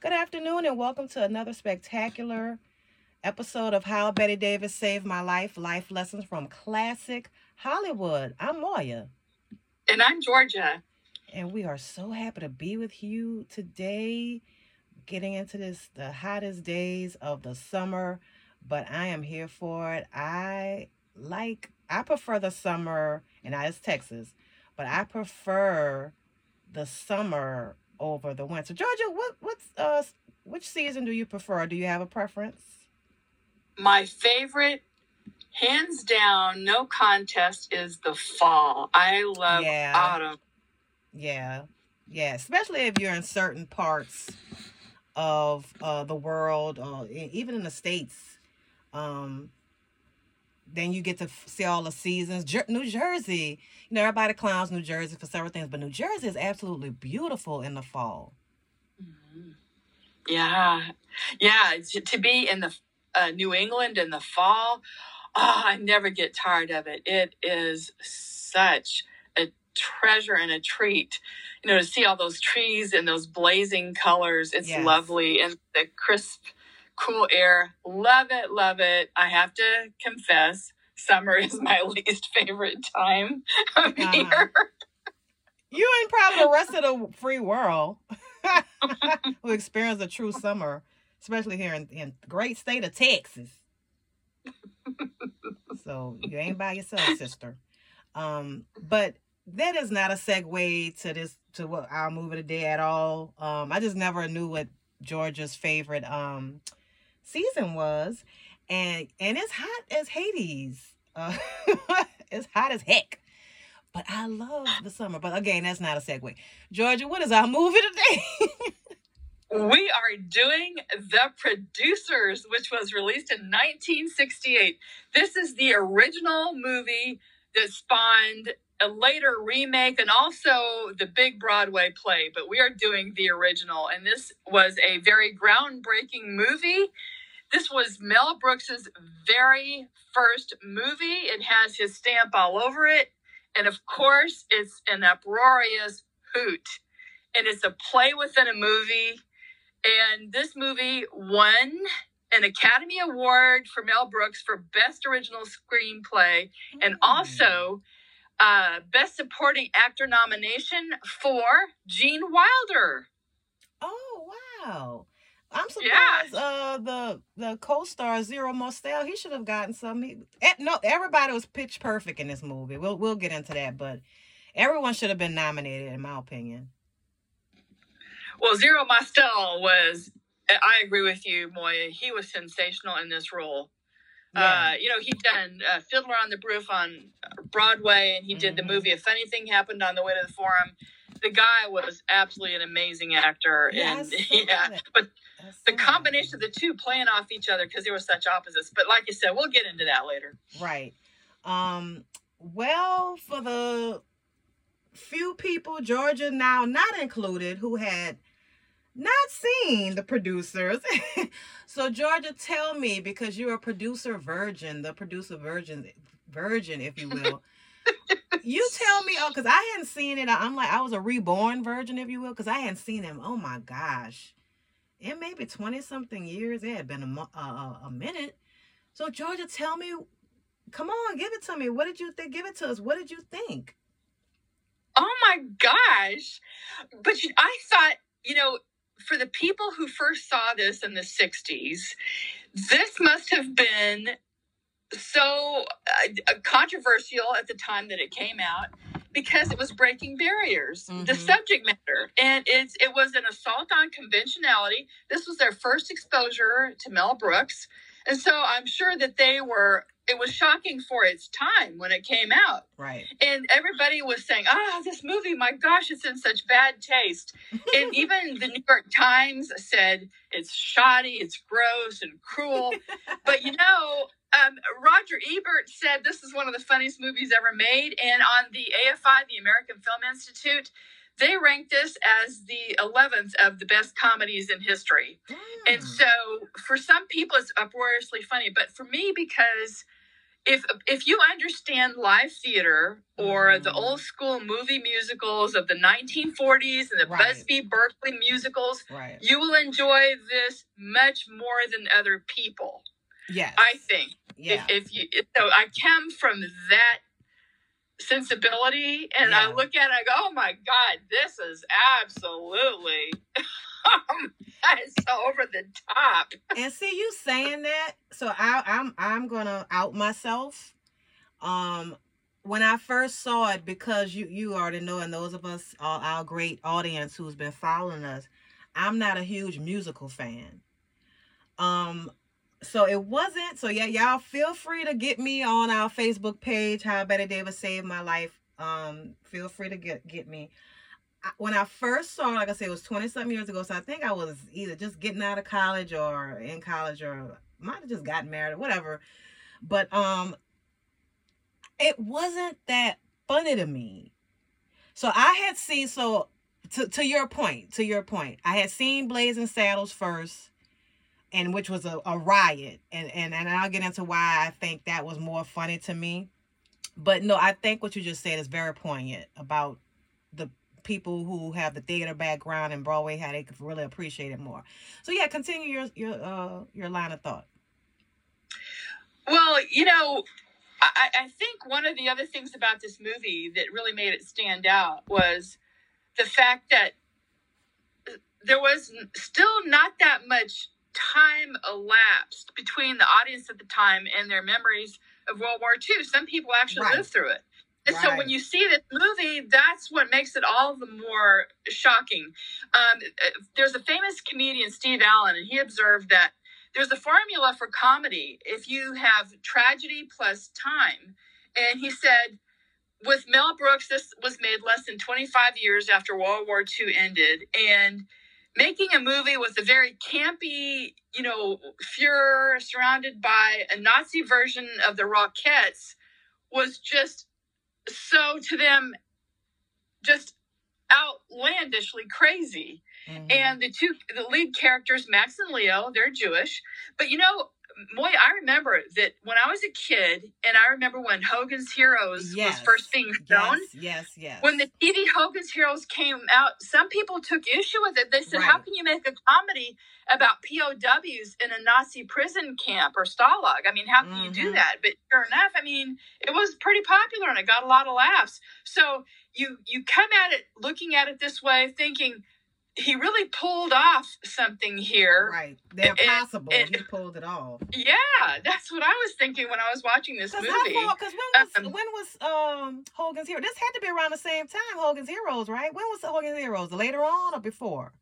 Good afternoon, and welcome to another spectacular episode of How Bette Davis Saved My Life Life Lessons from Classic Hollywood. I'm Moya. And I'm Georgia. And we are so happy to be with you today, getting into this the hottest days of the summer. But I am here for it. I like I prefer the summer, and I is Texas, but I prefer the summer over the winter. Georgia, what what's uh which season do you prefer? Do you have a preference? My favorite, hands down, no contest, is the fall. I love Yeah. autumn. Yeah. Yeah, especially if you're in certain parts of uh the world or e- even in the states. Um then you get to see all the seasons. Jer- New Jersey, you know, everybody clowns New Jersey for several things, but New Jersey is absolutely beautiful in the fall. Mhm. Yeah, yeah. To, to be in the uh, New England in the fall, oh, I never get tired of it. It is such a treasure and a treat. You know, to see all those trees and those blazing colors. It's Yes. lovely and the crisp, cool air. Love it, love it. I have to confess, summer is my least favorite time of Uh-huh. year. You and probably the rest of the free world who experience a true summer, especially here in, in the great state of Texas. So you ain't by yourself, sister. Um, but that is not a segue to this to what our movie today at all. Um, I just never knew what Georgia's favorite um season was, and and it's hot as Hades. Uh, it's hot as heck. But I love the summer. But again, that's not a segue. Georgia, what is our movie today? We are doing The Producers, which was released in 1968. This is the original movie that spawned a later remake and also the big Broadway play, but we are doing the original. And this was a very groundbreaking movie. This was Mel Brooks's very first movie. It has his stamp all over it. And of course, it's an uproarious hoot. And it's a play within a movie. And this movie won an Academy Award for Mel Brooks for Best Original Screenplay and hmm. also uh, Best Supporting Actor nomination for Gene Wilder. Oh wow. I'm Yeah. surprised uh the the co-star Zero Mostel, he should have gotten some. He, eh, no, everybody was pitch perfect in this movie. We'll we'll get into that, but everyone should have been nominated in my opinion. Well, Zero Mostel was, I agree with you, Moya. He was sensational in this role. Yeah. Uh, you know, he done uh, Fiddler on the Roof on Broadway, and he did the Mhm. movie If Anything Happened on the Way to the Forum. The guy was absolutely an amazing actor, and saw yeah, but I the combination of the two playing off each other because they were such opposites. But like you said, we'll get into that later. Right. Um well, for the few people, Georgia now not included, who had not seen the producers. so Georgia, tell me because you're a producer virgin, the producer virgin virgin, if you will. you tell me, oh, because I hadn't seen it. I'm like, I was a reborn virgin, if you will, because I hadn't seen him. Oh my gosh. In maybe 20 something years. It had been a, a, a minute. So, Georgia, tell me, come on, give it to me. What did you think? Give it to us. What did you think? Oh my gosh! But you, I thought, you know, for the people who first saw this in the '60s, this must have been so uh, controversial at the time that it came out because it was breaking barriers the Mhm. subject matter. And it's it was an assault on conventionality. This was their first exposure to mel brooks. And so i'm sure that they were it was shocking for its time when it came out Right. and everybody was saying, "Ah, this movie, my gosh, it's in such bad taste." and even the New York Times said it's shoddy, it's gross and cruel. but you know, um, Roger Ebert said this is one of the funniest movies ever made, and on the AFI, the American Film Institute, they ranked this as the 11th of the best comedies in history. And Mm. so for some people, it's uproariously funny. But for me, because if if you understand live theater or the Mhm. old school movie musicals of the 1940s and the Right. Busby Berkeley musicals, Right. you will enjoy this much more than other people. Yes. I think. Yeah. If, if you so, I come from that sensibility, and I look at it, I go, "Oh my God, this is absolutely." that is so over the top. and see you saying that so I, i'm i'm gonna out myself. Um when i first saw it because you you already know and those of us our, our great audience who's been following us i'm not a huge musical fan. Um so it wasn't so yeah y'all feel free to get me on our facebook page how bette davis saved my life. Um feel free to get get me when I first saw like I said, it was 20 something years ago. So I think I was either just getting out of college or in college or might have just gotten married or whatever. But um it wasn't that funny to me. So I had seen so to, to your point, to your point, I had seen Blazing Saddles first, and which was a, a riot. And, and and I'll get into why I think that was more funny to me. But no, I think what you just said is very poignant about the people who have the theater background and Broadway how they could really appreciate it more. So yeah, continue your your uh your line of thought. Well, you know, I, I think one of the other things about this movie that really made it stand out was the fact that there was still not that much time elapsed between the audience at the time and their memories of World War II. Some people actually Right. lived through it. And so when you see this movie, that's what makes it all the more shocking. Um, there's a famous comedian, Steve Allen, and he observed that there's a formula for comedy if you have tragedy plus time. And he said, with Mel Brooks, this was made less than 25 years after World War II ended. And making a movie with a very campy, you know, Fuhrer surrounded by a Nazi version of the Rockettes was just so to them just outlandishly crazy. Mhm. And the two, the lead characters, Max and Leo, they're Jewish. But you know, Moy, I remember that when I was a kid, and I remember when Hogan's Heroes Yes. was first being shown. yes, yes, yes. When the TV Hogan's Heroes came out, some people took issue with it. They said, "How can you make a comedy about POWs in a Nazi prison camp or stalag? I mean, how can you do Mhm. that?" But sure enough, I mean, it was pretty popular and it got a lot of laughs. So you you come at it looking at it this way, thinking he really pulled off something here. right. The and- impossible. and- he pulled it off. Yeah, that's what I was thinking when I was watching this Because movie. Because when was Um, when was um Hogan's Hero? This had to be around the same time Hogan's Heroes, right? When was Hogan's Heroes? Later on or before?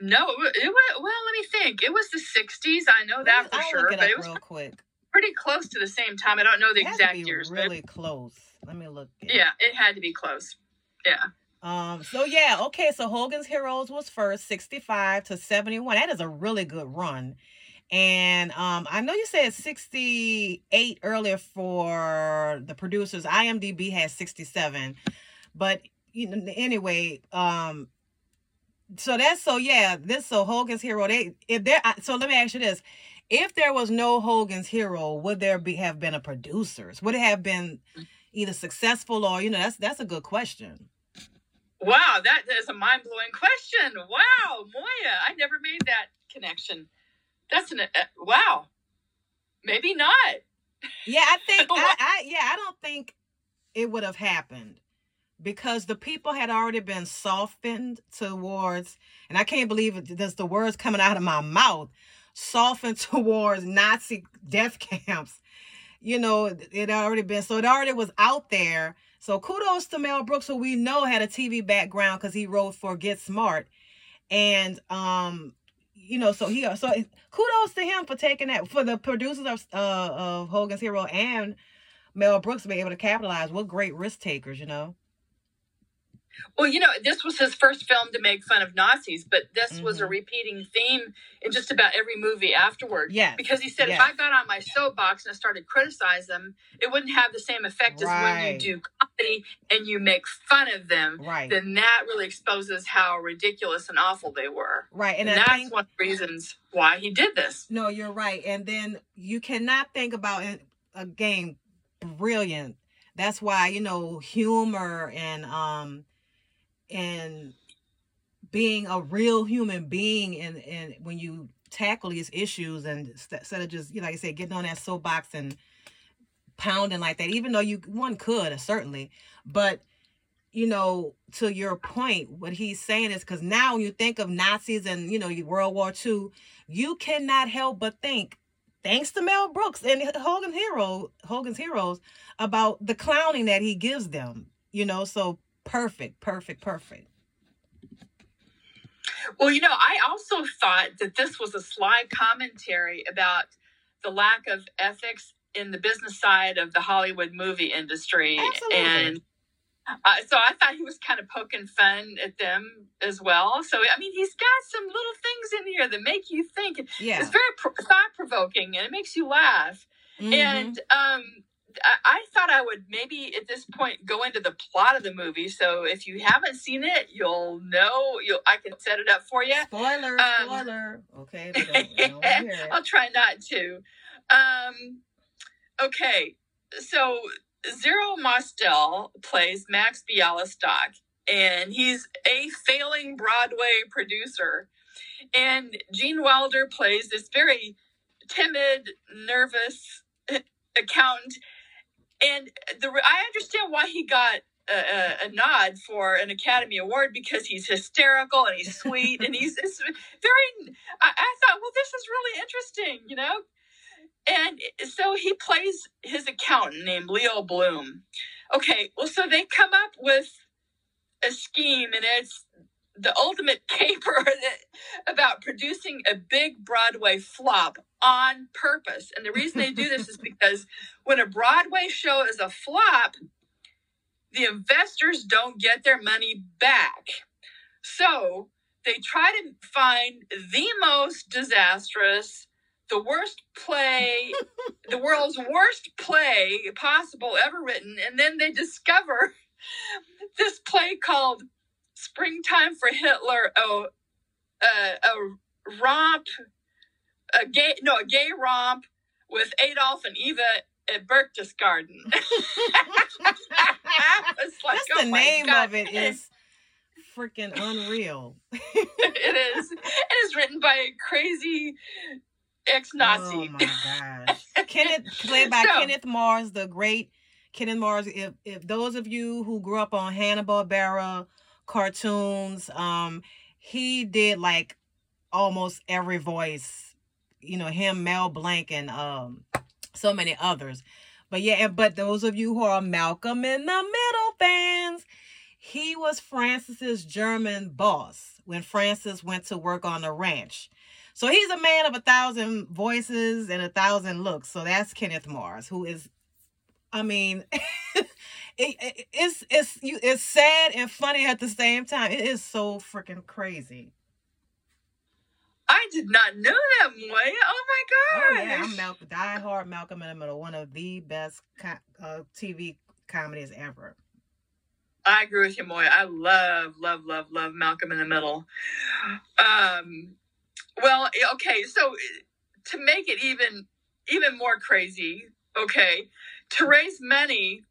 No, it, it was well. Let me think. It was the '60s. I know that for I'll sure, but it was real quick. pretty close to the same time. I don't know the It had to exact years, really close. Let me look. but yeah, it had to be close. Yeah. Um. So yeah. Okay. So Hogan's Heroes was first, sixty-five to seventy-one. That is a really good run. And um, I know you said sixty-eight earlier for the producers. IMDb has sixty-seven, but you know, anyway. Um. So that's so yeah. This so Hogan's Hero. They if there. So let me ask you this: If there was no Hogan's Hero, would there be have been a producers? Would it have been either successful or you know that's that's a good question. Wow, that is a mind blowing question. Wow, Moya, I never made that connection. That's an uh, wow. Maybe not. Yeah, I think I, I yeah, I don't think it would have happened because the people had already been softened towards and I can't believe it that's the words coming out of my mouth softened towards Nazi death camps. You know, it had already been so it already was out there. So kudos to Mel Brooks, who we know had a TV background because he wrote for Get Smart. And um you know, so he so kudos to him for taking that for the producers of uh of Hogan's Hero and Mel Brooks to be able to capitalize. What great risk takers, you know. Well, you know, this was his first film to make fun of Nazis, but this was a Mhm. repeating theme in just about every movie afterward. Yeah. Because he said yes. if I got on my soapbox and I started to criticize them, it wouldn't have the same effect as when you do comedy and you make fun of them. Right. Then that really exposes how ridiculous and awful they were. right. And, And, that's think one of the reasons why he did this. no, you're right. And then you cannot think about it again brilliant. That's why you know humor and um and being a real human being and and when you tackle these issues and st- instead of just you know like I said getting on that soapbox and pounding like that even though you one could uh, certainly but you know to your point what he's saying is because now when you think of nazis and you know world war ii you cannot help but think thanks to mel brooks and hogan hero hogan's heroes about the clowning that he gives them you know so perfect perfect perfect well, you know, I also thought that this was a sly commentary about the lack of ethics in the business side of the Hollywood movie industry. Absolutely. And uh, so I thought he was kind of poking fun at them as well. So, I mean, he's got some little things in here that make you think. Yeah. It's very pro- thought provoking and it makes you laugh. Mhm. And um, I, I thought I would maybe at this point go into the plot of the movie. So if you haven't seen it, you'll know. You'll I can set it up for you. spoiler um, spoiler okay don't, don't wanna hear it. I'll try not to. Um, okay, so Zero Mostel plays Max Bialystock, and he's a failing Broadway producer. And Gene Wilder plays this very timid, nervous accountant. And the I understand why he got a, a, nod for an Academy Award because he's hysterical and he's sweet and he's very. I, I thought, well, this is really interesting, you know. And so he plays his accountant named Leo Bloom. Okay, well, so they come up with a scheme, and it's the ultimate caper about producing a big Broadway flop on purpose. And the reason they do this is because when a Broadway show is a flop, the investors don't get their money back. So they try to find the most disastrous, the worst play, the world's worst play possible ever written, and then they discover this play called Springtime for Hitler. Oh, uh, a romp, a gay no, a gay romp with Adolf and Eva at Berchtesgaden. it's like, Just oh the name God. of it is freaking unreal. it is. It is written by a crazy ex-Nazi. Oh my gosh. Kenneth played by So- Kenneth Mars, the great Kenneth Mars. If if those of you who grew up on Hanna Barbera cartoons, um, he did like almost every voice. You know, him, Mel Blanc, and um so many others. But yeah, but those of you who are Malcolm in the Middle fans, he was Francis's German boss when Francis went to work on the ranch. So he's a man of a thousand voices and a thousand looks. So that's Kenneth Mars, who is, I mean, it, it- it's it's you it's sad and funny at the same time. It is so freaking crazy. I did not know that, Moy. Oh my Oh god. yeah, I'm Malcolm, Die Hard, Malcolm in the Middle, one of the best co- uh, TV comedies ever. I agree with you, Moy. I love, love, love, love Malcolm in the Middle. Um, well, okay, so to make it even even more crazy, okay, to raise money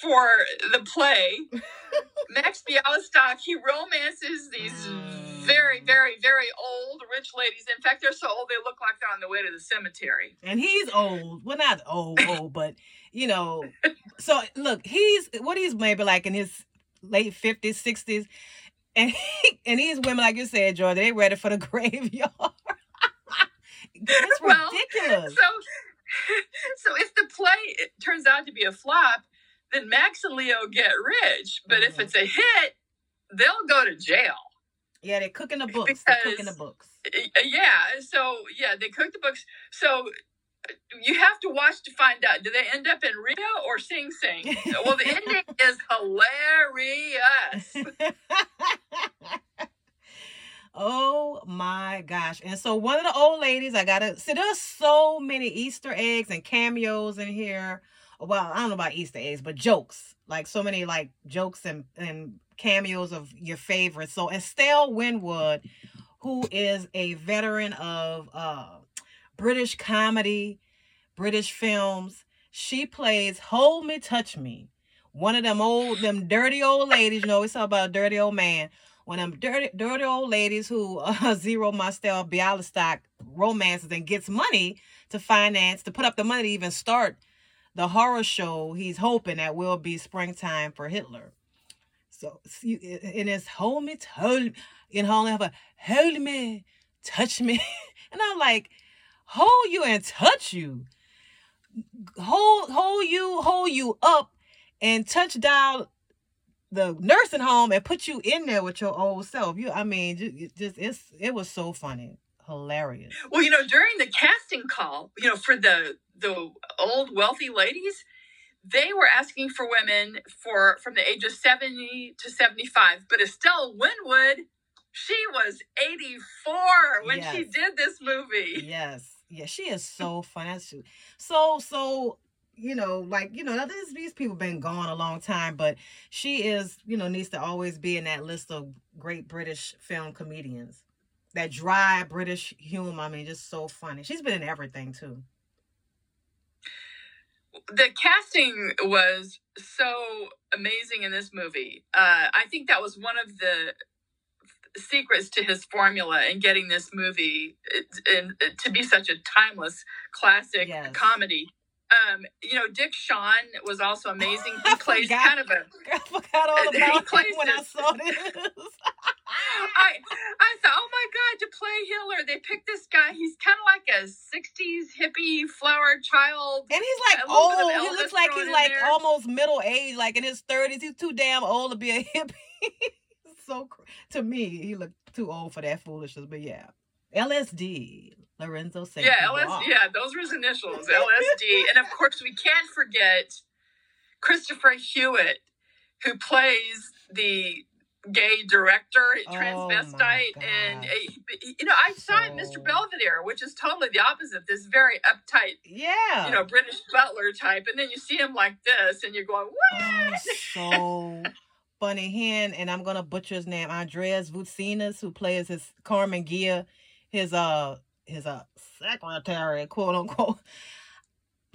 for the play, Max Bialystock he romances these Mm. Very, very, very old rich ladies. In fact, they're so old they look like they're on the way to the cemetery. And he's old. Well, not old, old, but you know. So look, he's what he's maybe like in his late fifties, sixties, and he, and these women, like you said, George, they ready for the graveyard. it's Well, ridiculous. So, so if the play it turns out to be a flop, then Max and Leo get rich. But if Mhm. it's a hit, they'll go to jail. Yeah, they're cooking the books. They're cooking the books. Uh, Yeah. So yeah, they cook the books. So you have to watch to find out. Do they end up in Rio or Sing Sing? Well, the ending is hilarious. oh my gosh. And so one of the old ladies, I gotta see there's so many Easter eggs and cameos in here. Well, I don't know about Easter eggs, but jokes. Like so many like jokes and, and cameos of your favorites. So Estelle Winwood, who is a veteran of uh British comedy, British films. She plays Hold Me, Touch Me. One of them old, them dirty old ladies. You know, we talk about a dirty old man. One of them dirty, dirty old ladies who uh, zero Mostel Bialystock romances and gets money to finance to put up the money to even start the horror show. He's hoping that will be springtime for Hitler. So in his hold me, hold me, and have a hold me, touch me, and I'm like, hold you and touch you, hold hold you, hold you up, and touch down the nursing home and put you in there with your old self. You, I mean, just it's it was so funny, hilarious. Well, you know, during the casting call, you know, for the the old wealthy ladies, they were asking for women for from the age of 70 to 75 but estelle winwood she was 84 when yes. she did this movie. Yes. Yeah she is so fun. So so you know like you know these, these people been gone a long time but she is you know needs to always be in that list of great british film comedians. That dry british humor i mean just so funny. She's been in everything too the casting was so amazing in this movie. Uh, I think that was one of the secrets to his formula in getting this movie and to be such a timeless classic yes. comedy. Um, you know, Dick Shawn was also amazing. He plays kind of a. I forgot all about him when I saw this. I I thought, oh my god, to play Hitler, they picked this guy. He's kind of like a '60s hippie flower child, and he's like old. He looks like he's like there. almost middle age, like in his 30s. He's too damn old to be a hippie. so to me, he looked too old for that foolishness. But yeah, LSD. Lorenzo St. Yeah, LSD. Yeah, those were his initials, LSD. and of course, we can't forget Christopher Hewitt, who plays the gay director, oh transvestite, and you know, I saw so... Mr. Belvedere, which is totally the opposite. This very uptight, yeah, you know, British butler type, and then you see him like this, and you're going, what? Oh, so funny. Him and I'm gonna butcher his name, Andreas Voutsinas, who plays his Carmen Ghia, his uh his uh secretary, quote unquote.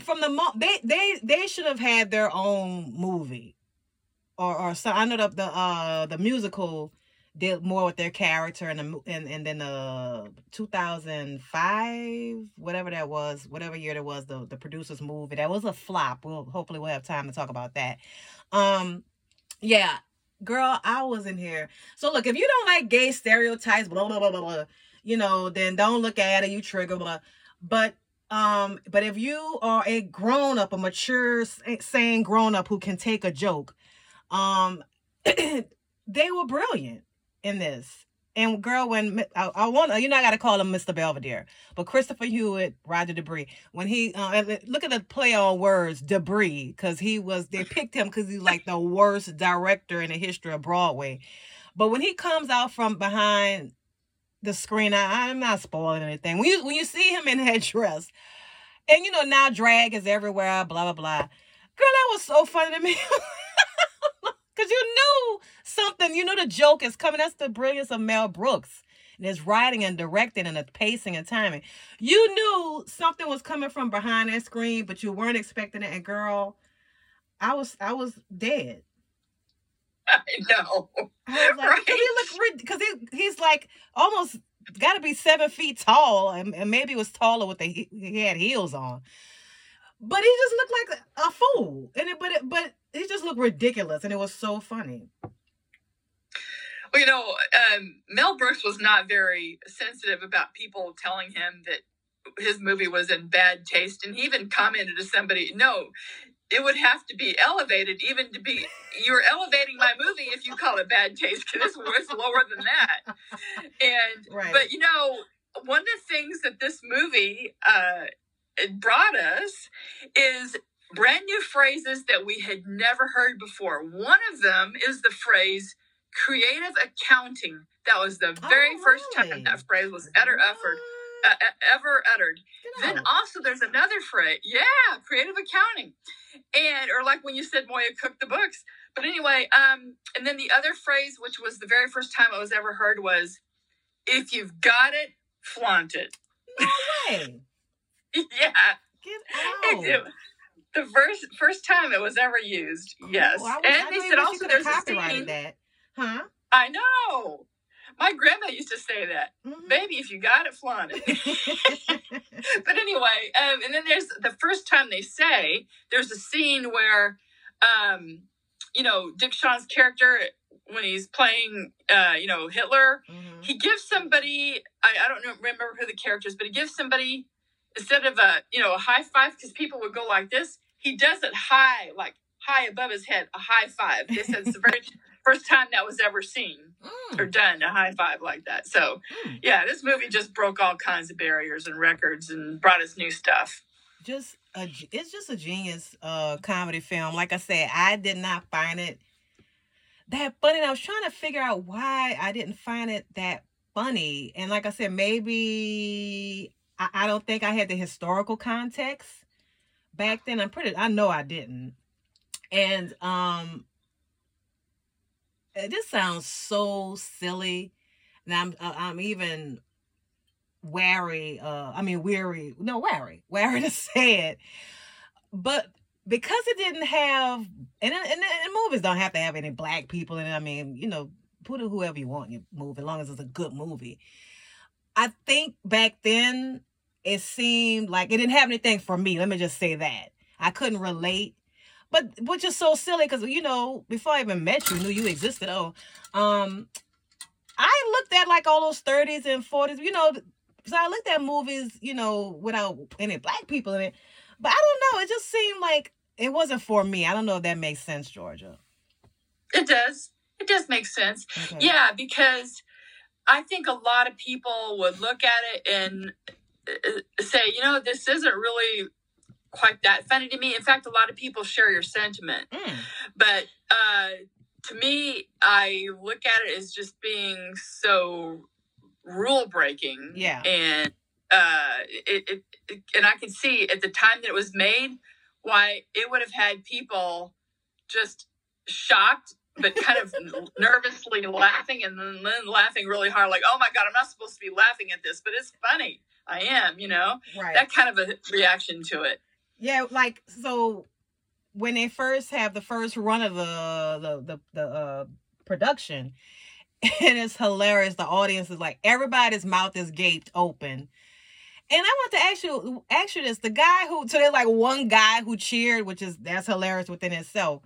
From the mo- they they they should have had their own movie. Or or so I the the uh the musical did more with their character and the and and then the 2005 whatever that was whatever year there was the the producers movie. That was a flop. We'll hopefully we'll have time to talk about that. Um yeah girl i was in here. So look if you don't like gay stereotypes blah blah blah blah, blah you know then don't look at it you trigger blah but um but if you are a grown up a mature sane grown up who can take a joke um, they were brilliant in this. And girl, when I, I want you know, I got to call him Mr. Belvedere, but Christopher Hewitt, Roger Debris, when he uh, look at the play on words, Debris, because he was they picked him because he's like the worst director in the history of Broadway. But when he comes out from behind the screen, I, I'm not spoiling anything. When you when you see him in that dress, and you know now drag is everywhere, blah blah blah. Girl, that was so funny to me. Because you knew something, you know the joke is coming. That's the brilliance of Mel Brooks and his writing and directing and the pacing and timing. You knew something was coming from behind that screen, but you weren't expecting it. And girl, I was I was dead. I know. I was like, right? he looked because he he's like almost got to be seven feet tall, and, and maybe was taller with the he had heels on. But he just looked like a fool, and it, but it, but he just looked ridiculous, and it was so funny. Well, you know, um, Mel Brooks was not very sensitive about people telling him that his movie was in bad taste, and he even commented to somebody, "No, it would have to be elevated, even to be you're elevating my movie if you call it bad taste because it's, it's lower than that." And right. but you know, one of the things that this movie uh, brought us is brand new phrases that we had never heard before. One of them is the phrase creative accounting. That was the very oh, first time that phrase was ever uttered. Uh, ever uttered. Then also there's another phrase. Yeah, creative accounting. And or like when you said Moya cooked the books. But anyway, um, and then the other phrase, which was the very first time it was ever heard, was if you've got it, flaunt it. No way. yeah. Get out. the first first time it was ever used. Yes, I was- and I they said also there's a scene. that. Huh? I know. My grandma used to say that, Mhm. baby, if you got it, flaunt it. but anyway, um, and then there's the first time they say there's a scene where, um, you know, Dick Shawn's character when he's playing, uh, you know, Hitler, Mhm. he gives somebody I, I don't know, remember who the character is, but he gives somebody instead of a you know a high five because people would go like this. He does it high, like high above his head, a high five. This the very first time that was ever seen or Mm. done, a high five like that. So Mm. yeah, this movie just broke all kinds of barriers and records and brought us new stuff. just a it's just a genius uh comedy film like i said i did not find it that funny and i was trying to figure out why i didn't find it that funny and like i said maybe i, I don't think i had the historical context back then i'm pretty i know i didn't and um it just sounds so silly and i'm uh, i'm even wary uh i mean weary no wary wary to say it. But because it didn't have and, and, and movies don't have to have any black people in it i mean you know put whoever you want in your movie as long as it's a good movie. I think back then it seemed like it didn't have anything for me let me just say that. I couldn't relate but which is so silly because you know before i even met you knew you existed oh um i looked at like all those 30s and 40s you know so I looked at movies, you know, without any black people in it. But I don't know. It just seemed like it wasn't for me. I don't know if that makes sense, Georgia. It does. It does make sense. Okay. Yeah, because I think a lot of people would look at it and uh, say, you know, this isn't really quite that funny to me. In fact, a lot of people share your sentiment. Mm. But uh, to me, I look at it as just being so rule breaking. Yeah. And uh, it, it, it, and I can see at the time that it was made why it would have had people just shocked but kind of nervously laughing and then, then laughing really hard like oh my god i'm not supposed to be laughing at this but it's funny i am you know Right. that kind of a reaction to it yeah, like so when they first have the first run of the the the, the uh production, and it's hilarious. The audience is like everybody's mouth is gaped open. And I want to ask you, ask you this: the guy who, so there's like one guy who cheered, which is that's hilarious within itself.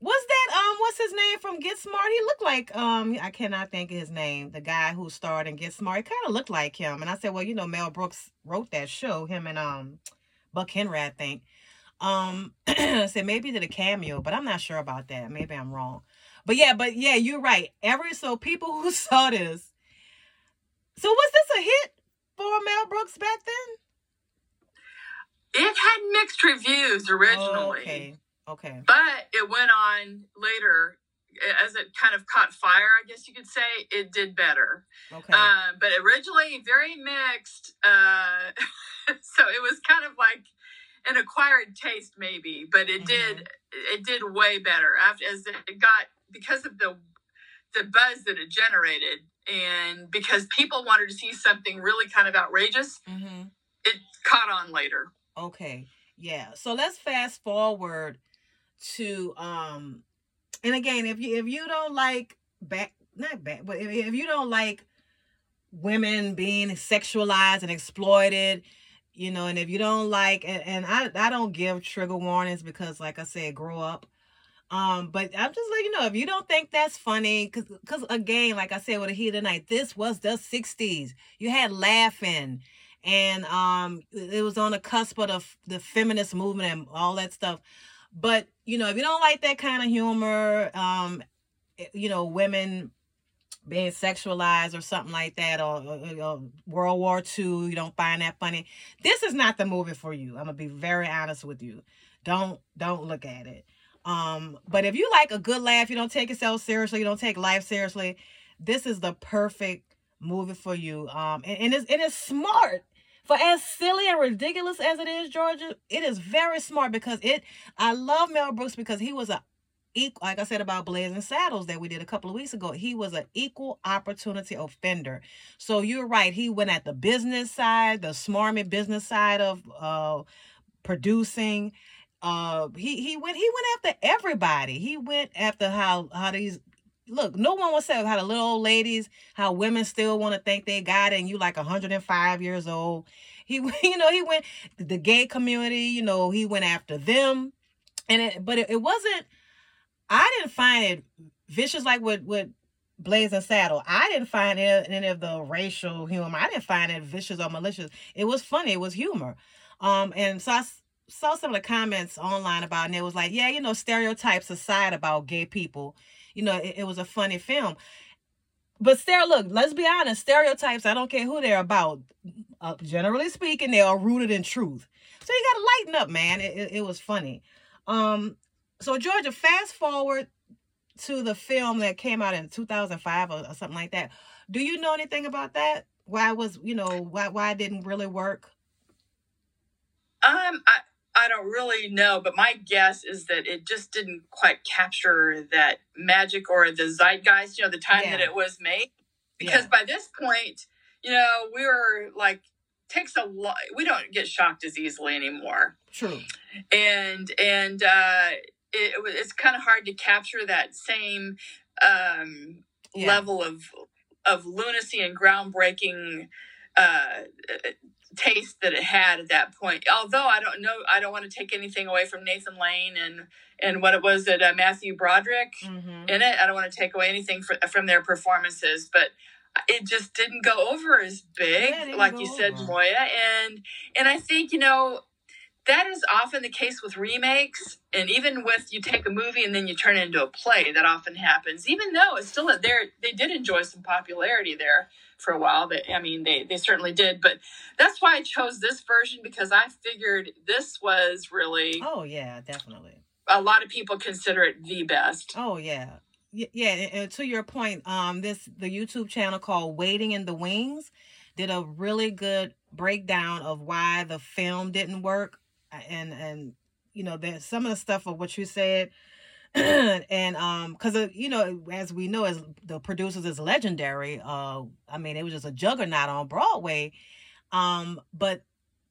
Was that um, what's his name from Get Smart? He looked like um, I cannot think of his name. The guy who starred in Get Smart, he kind of looked like him. And I said, well, you know, Mel Brooks wrote that show. Him and um, Buck Henry, I think. Um, said maybe did a cameo, but I'm not sure about that. Maybe I'm wrong. But yeah, but yeah, you're right. Every so people who saw this. So was this a hit for Mel Brooks back then? it had mixed reviews originally Okay. Okay. but it went on later as it kind of caught fire i guess you could say it did better Okay. uh, but originally very mixed uh, so it was kind of like an acquired taste maybe but it did it did way better after as it got because of the the buzz that it generated and because people wanted to see something really kind of outrageous mm-hmm. it caught on later Okay. Yeah. So let's fast forward to um and again if you if you don't like back not back but if, if you don't like women being sexualized and exploited you know and if you don't like and, and I I don't give trigger warnings because like I said grow up. Um but I'm just letting you know if you don't think that's funny cuz cuz again like I said with the heat of the night this was the 60s you had laughing and um it was on the cusp of the, the feminist movement and all that stuff but you know if you don't like that kind of humor um you know women being sexualized or something like that or, or- or world war ii you don't find that funny this is not the movie for you. I'm gonna be very honest with you. Don't don't look at it. Um but if you like a good laugh you don't take yourself seriously you don't take life seriously this is the perfect movie for you. Um and, and it's it is smart for as silly and ridiculous as it is, Georgia, it is very smart because it. I love Mel Brooks because he was a equal, like I said about Blazing Saddles that we did a couple of weeks ago. He was an equal opportunity offender. So you're right. He went at the business side, the smarmy business side of uh, producing. uh he he went he went after everybody. He went after how how these look, no one was saying how the little old ladies, how women still want to think they got it and you like 105 years old. He you know, he went the gay community, you know, he went after them. And it but it, it wasn't I didn't find it vicious like with with Blazing Saddle. I didn't find it, any of the racial humor. I didn't find it vicious or malicious. It was funny. It was humor. Um, and so I saw some of the comments online about, it and it was like, yeah, you know, stereotypes aside about gay people, you know, it, it was a funny film. But Sarah, look, let's be honest, stereotypes, I don't care who they're about. Uh, generally speaking, they are rooted in truth. So you got to lighten up, man. It, it, it was funny. Um, so Georgia, fast forward to the film that came out in 2005 or, or something like that. Do you know anything about that? Why was, you know, why why it didn't really work? Um, I I don't really know, but my guess is that it just didn't quite capture that magic or the zeitgeist, you know, the time yeah. that it was made. Because yeah. by this point, you know, we were like takes a lot we don't get shocked as easily anymore. True. And and uh it, it's kind of hard to capture that same um yeah. level of of lunacy and groundbreaking uh taste that it had at that point. Although I don't know, I don't want to take anything away from Nathan Lane and and what it was that uh, Matthew Broderick mm-hmm. in it. I don't want to take away anything for, from their performances, but it just didn't go over as big, yeah, like you said, over. Moya. And and I think you know that is often the case with remakes, and even with you take a movie and then you turn it into a play. That often happens, even though it's still there. They did enjoy some popularity there for a while. But I mean, they they certainly did. But that's why I chose this version because I figured this was really. Oh yeah, definitely. A lot of people consider it the best. Oh yeah, yeah. And to your point, um, this the YouTube channel called Waiting in the Wings did a really good breakdown of why the film didn't work, and and you know, there's some of the stuff of what you said and um because uh, you know as we know as the producers is legendary uh i mean it was just a juggernaut on broadway um but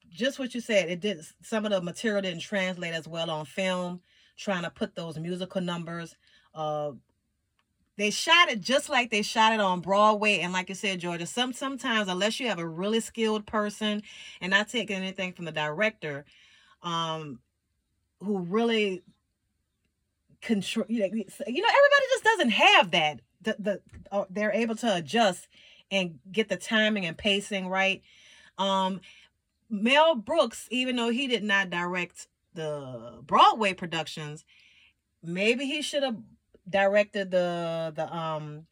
just what you said it did some of the material didn't translate as well on film trying to put those musical numbers uh they shot it just like they shot it on Broadway. And like you said, Georgia, some sometimes unless you have a really skilled person and not taking anything from the director, um, who really control you know, you know everybody just doesn't have that. The, the uh, they're able to adjust and get the timing and pacing right. Um mel brooks even though he did not direct the broadway productions maybe he should have directed the the um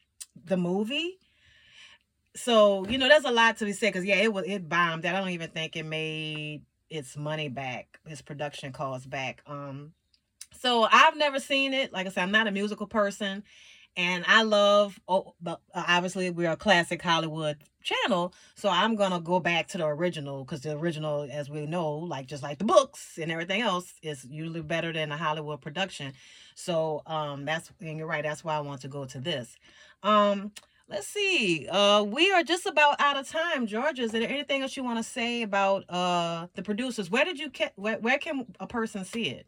the movie. So you know there's a lot to be said because yeah it was it bombed. That i don't even think it made its money back its production costs back um so I've never seen it. Like I said, I'm not a musical person. And I love, oh, but uh, obviously we're a classic Hollywood channel. So I'm to go back to the original because the original, as we know, like just like the books and everything else, is usually better than a Hollywood production. So um, that's, and you're right, that's why I want to go to this. Um, let's see. Uh, we are just about out of time. George, is there anything else you want to say about uh, the producers? Where did you, ca- where, where can a person see it?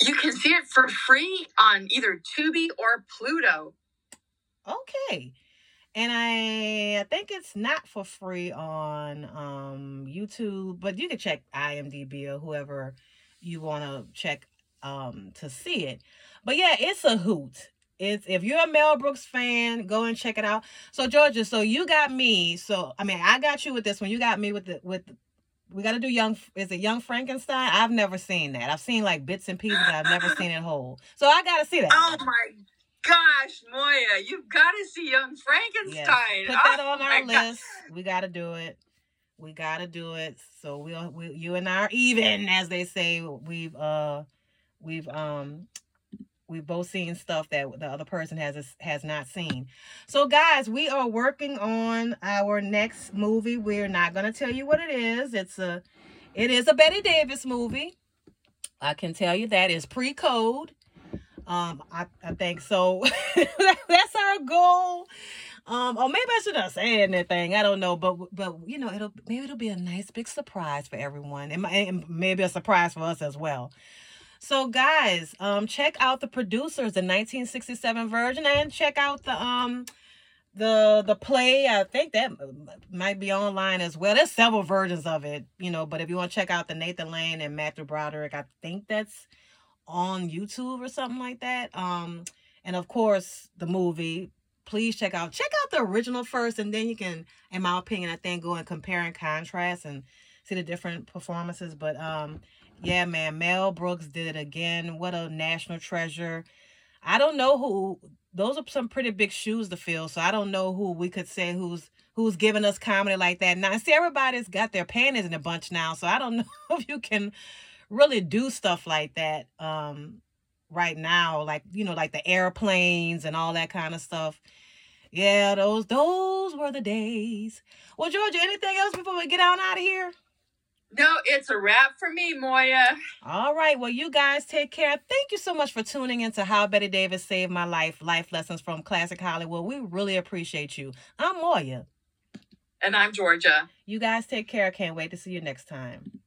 You can see it for free on either Tubi or Pluto. Okay. And I, I think it's not for free on um, YouTube, but you can check IMDb or whoever you want to check um, to see it. But yeah, it's a hoot. It's if you're a Mel Brooks fan, go and check it out. So Georgia, so you got me. So I mean, I got you with this one. You got me with the with we got to do young is it young frankenstein i've never seen that i've seen like bits and pieces but i've never seen it whole so i gotta see that oh my gosh moya you've got to see young frankenstein yes. put that oh on our list God. we gotta do it we gotta do it so we'll we, you and i are even as they say we've uh we've um we've both seen stuff that the other person has has not seen. So guys we are working on our next movie. We're not going to tell you what it is. It's a it is a bette davis movie. I can tell you that is pre-code. Um i, I think so. That's our goal. Um, or maybe I should not say anything. I don't know, but but you know, it'll maybe it'll be a nice big surprise for everyone, and, and maybe a surprise for us as well. So guys, um, check out the producers, the 1967 version, and check out the um the the play. I think that might be online as well. There's several versions of it, you know. But if you want to check out the Nathan Lane and Matthew Broderick, I think that's on YouTube or something like that. Um, and of course the movie please check out check out the original first and then you can in my opinion i think go and compare and contrast and see the different performances but um yeah man mel brooks did it again what a national treasure i don't know who those are some pretty big shoes to fill so i don't know who we could say who's who's giving us comedy like that now see everybody's got their panties in a bunch now so i don't know if you can really do stuff like that um right now like you know like the airplanes and all that kind of stuff yeah, those those were the days. Well, Georgia, anything else before we get on out of here? No, it's a wrap for me, Moya. All right. Well, you guys take care. Thank you so much for tuning into How Bette Davis Saved My Life, Life Lessons from Classic Hollywood. We really appreciate you. I'm Moya. And I'm Georgia. You guys take care. Can't wait to see you next time.